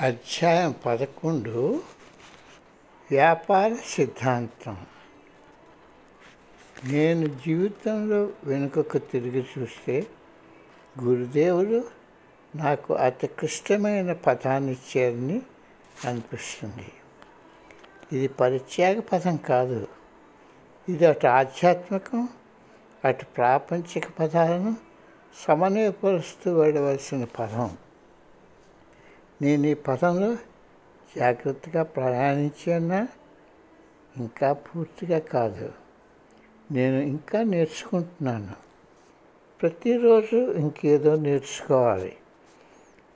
అధ్యాయం పదకొండు వ్యాపార సిద్ధాంతం. నేను జీవితంలో వెనుకకు తిరిగి చూస్తే గురుదేవుడు నాకు అతి క్లిష్టమైన పదాన్నిచ్చారని అనిపిస్తుంది. ఇది పరిత్యాగ పదం కాదు. ఇది అటు ఆధ్యాత్మికం అటు ప్రాపంచిక పదాలను సమన్వయపరుస్తూ వెళ్ళవలసిన పదం. నేను ఈ పదంలో జాగ్రత్తగా ప్రయాణించానా? ఇంకా పూర్తిగా కాదు. నేను ఇంకా నేర్చుకుంటున్నాను. ప్రతిరోజు ఇంకేదో నేర్చుకోవాలి.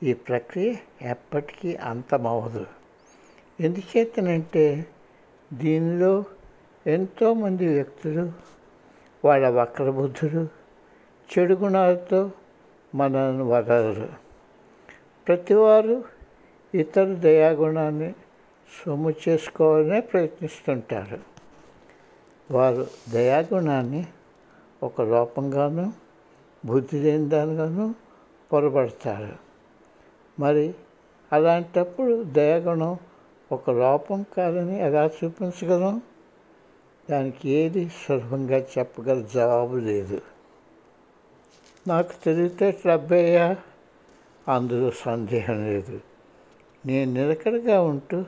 ఈ ప్రక్రియ ఎప్పటికీ అంతమవదు ఎందుచేతనంటే దీనిలో ఎంతోమంది వ్యక్తులు వాళ్ళ వక్రబుద్ధులు చెడు గుణాలతో మనల్ని వదలరు. ప్రతివారు ఇతర దయాగుణాన్ని సొమ్ము చేసుకోవాలనే ప్రయత్నిస్తుంటారు. వారు దయాగుణాన్ని ఒక లోపంగాను బుద్ధి లేని దానిగాను పొరబడతారు. మరి అలాంటప్పుడు దయాగుణం ఒక లోపం కాదని ఎలా చూపించగలం? దానికి ఏది సులభంగా చెప్పగల జవాబు లేదు. నాకు తెలివితే అబ్బాయ్యా అందులో సందేహం లేదు. నేను నిలకడగా ఉంటూ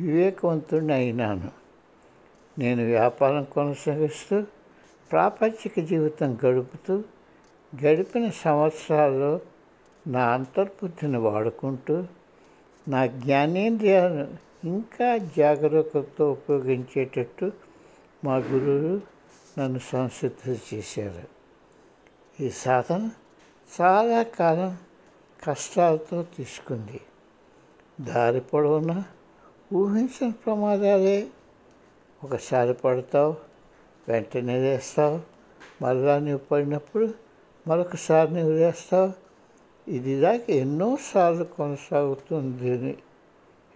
వివేకవంతుడిని అయినాను. నేను వ్యాపారం కొనసాగిస్తూ ప్రాపంచిక జీవితం గడుపుతూ గడిపిన సంవత్సరాల్లో నా అంతర్బుద్ధిని వాడుకుంటూ నా జ్ఞానేంద్రియాలను ఇంకా జాగరూకతతో ఉపయోగించేటట్టు మా గురువు నన్ను సంసిద్ధ చేశారు. ఈ సాధన చాలా కాలం కష్టాలతో తీసుకుంది. దారి పొడవునా? ఊహించిన ప్రమాదాలే. ఒకసారి పడతావు వెంటనే వేస్తావు మళ్ళా నువ్వు పడినప్పుడు మరొకసారి నువ్వు వేస్తావు ఇది దాకా ఎన్నోసార్లు కొనసాగుతుంది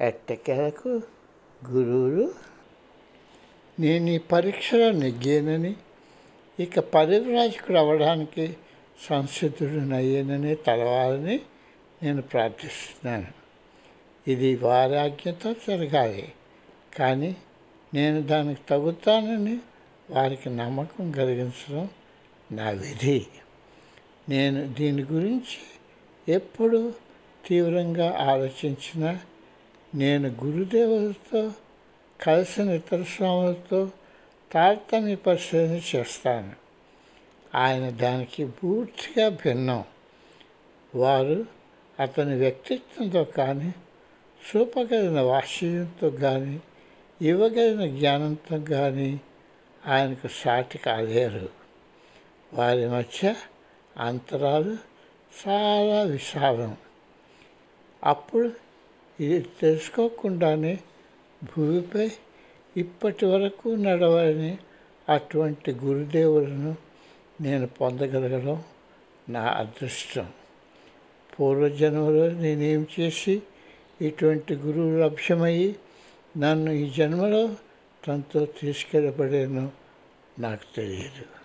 ఎట్టకేలకు గురువులు? నేను ఈ పరీక్షలో నెగ్గానని ఇక పరివ్రాజకుడు అవ్వడానికి సంసిద్ధుడినయ్యానని తలవాలని నేను ప్రార్థిస్తున్నాను. ఇది వారి ఆజ్ఞతో జరగాలి కానీ నేను దానికి తగ్గుతానని వారికి నమ్మకం కలిగించడం నా విధి. నేను దీని గురించి ఎప్పుడు తీవ్రంగా ఆలోచించినా నేను గురుదేవులతో కలిసిన ఇతర స్వాములతో తారతమ్య పరిశీలన చేస్తాను. ఆయన దానికి పూర్తిగా భిన్నం. వారు అతని వ్యక్తిత్వంతో కానీ చూపగలిగిన వాత్సల్యంతో కానీ ఇవ్వగలిగిన జ్ఞానంతో కానీ ఆయనకు సాటి కాలేరు. వారి మధ్య అంతరాలు చాలా విశాలం. అప్పుడు ఇది తెలుసుకోకుండానే భూమిపై ఇప్పటి వరకు నడవాలని అటువంటి గురుదేవులను నేను పొందగలగడం నా అదృష్టం. పూర్వజన్మలో నేనేం చేసి ఇటువంటి గురువు లభ్యమయ్యి నన్ను ఈ జన్మలో తనతో తీసుకెళ్ళబడేను నాకు తెలియదు.